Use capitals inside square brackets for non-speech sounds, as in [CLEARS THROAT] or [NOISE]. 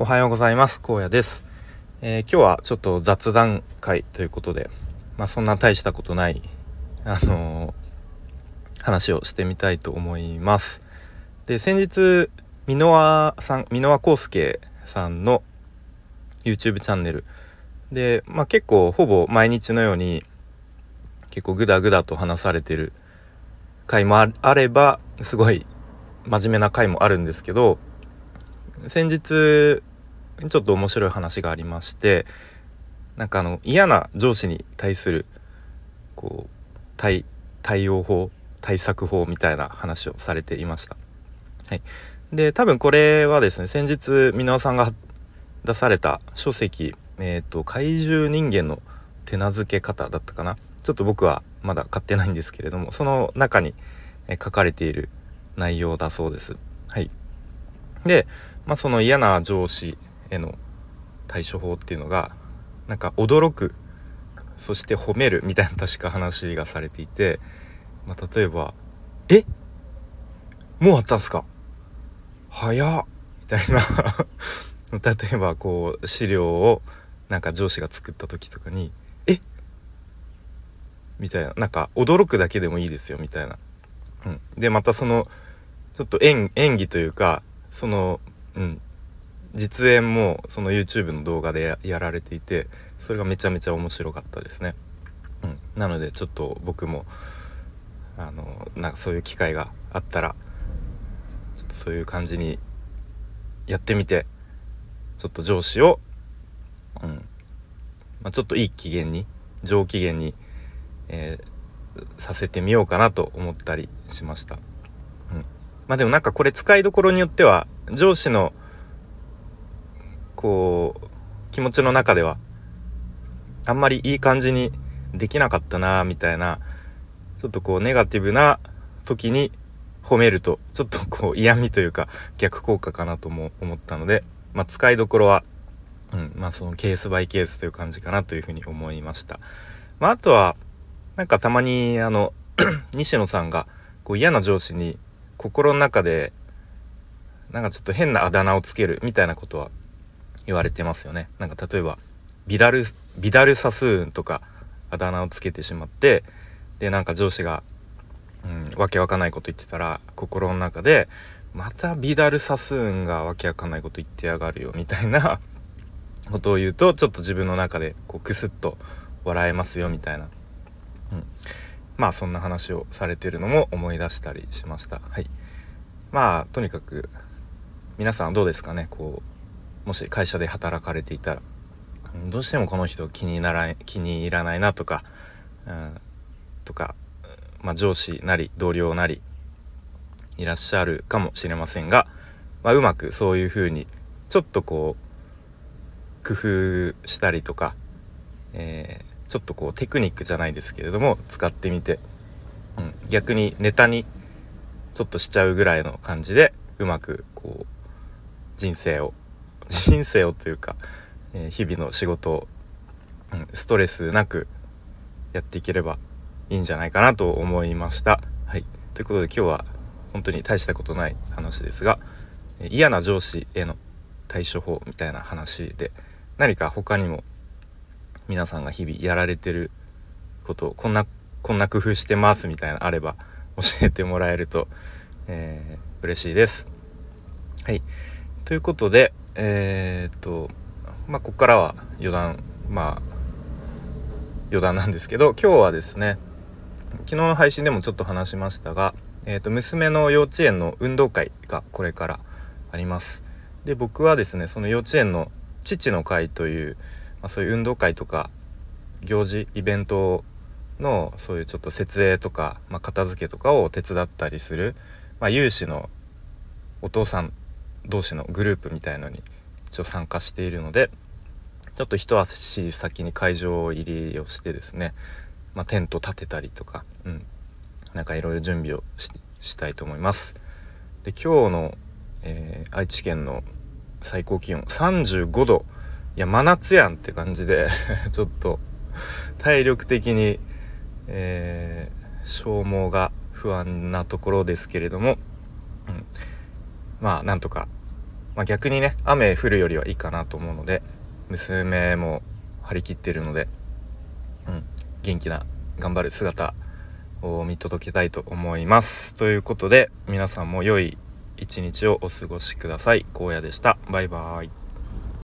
おはようございます。荒野です、えー、今日はちょっと雑談会ということでまあそんな大したことないあのー、話をしてみたいと思います。で先日箕輪さん箕輪康介さんの YouTube チャンネル。でまあ結構ほぼ毎日のように結構グダグダと話されてる回もあればすごい真面目な回もあるんですけど先日ちょっと面白い話がありましてなんかあの嫌な上司に対するこう対対応法対策法みたいな話をされていました。はい、で多分これはですね先日箕輪さんが出された書籍「えーと、怪獣人間の手なずけ方」だったかなちょっと僕はまだ買ってないんですけれどもその中に書かれている内容だそうです。はい、で、まあ、その嫌な上司への対処法っていうのがなんか驚くそして褒めるみたいな確か話がされていて、まあ、例えば「え？もうあったんすか？早っ!」みたいな。[LAUGHS] 例えばこう資料をなんか上司が作った時とかに「え？みたいな。なんか驚くだけでもいいですよみたいな。うん、でまたそのちょっと演技というかその、うん、実演もその YouTube の動画でやられていてそれがめちゃめちゃ面白かったですね。うん、なのでちょっと僕もあのなんかそういう機会があったらちょっとそういう感じにやってみてちょっと上司を、うんまあ、ちょっといい機嫌に上機嫌に、えー、させてみようかなと思ったりしました。うん、まあでもなんかこれ使いどころによっては上司のこう気持ちの中ではあんまりいい感じにできなかったなみたいなちょっとこうネガティブな時に褒めるとちょっとこう [LAUGHS] 嫌味というか逆効果かなとも思ったので、まあ、使いどころは、うんまあ、そのケースバイケースという感じかなというふうに思いました。まあ、あとはなんかたまにあの [CLEARS THROAT] 西野さんがこう嫌な上司に心の中でなんかちょっと変なあだ名をつけるみたいなことは言われてますよね。なんか例えばビダルビダルサスーンとかあだ名をつけてしまってでなんか上司が、うん、わけわかんないこと言ってたら心の中でまたビダルサスーンがわけわかんないこと言ってやがるよみたいなことを言うとちょっと自分の中でこうクスッと笑えますよみたいな、うん、まあそんな話をされてるのも思い出したりしました。はい。まあとにかく皆さんどうですかね？こうもし会社で働かれていたら。どうしてもこの人気になら気に入らないなとか、うん、とか、まあ、上司なり同僚なりいらっしゃるかもしれませんが、まあ、うまくそういうふうにちょっとこう工夫したりとか、え、ちょっとこうテクニックじゃないですけれども使ってみて、うん、逆にネタにちょっとしちゃうぐらいの感じでうまくこう人生を [LAUGHS] 人生をというか、えー、日々の仕事を、うん、ストレスなくやっていければいいんじゃないかなと思いました。はい、ということで今日は本当に大したことない話ですが、嫌な上司への対処法みたいな話で何か他にも皆さんが日々やられてることこんなこんな工夫してますみたいなあれば教えてもらえると、えー、嬉しいです。はいということでえー、っとまあここからは余談まあ余談なんですけど今日はですね昨日の配信でもちょっと話しましたが、えー、と娘の幼稚園の運動会がこれからありますで僕はですねその幼稚園の父の会という、まあ、そういう運動会とか行事イベントのそういうちょっと設営とか、まあ、片付けとかを手伝ったりする、まあ、有志のお父さん同士のグループみたいのに一応参加しているのでちょっと一足先に会場入りをしてですね、まあ、テント立てたりとか、うん、なんかいろいろ準備をしたいと思います。で今日の、えー、愛知県の最高気温35度いや真夏やんって感じで [LAUGHS] ちょっと体力的に、えー、消耗が不安なところですけれども、うん、まあなんとかまあ、逆にね雨降るよりはいいかなと思うので娘も張り切ってるので、うん、元気な頑張る姿を見届けたいと思います。ということで皆さんも良い一日をお過ごしください。荒野でした。バイバーイ。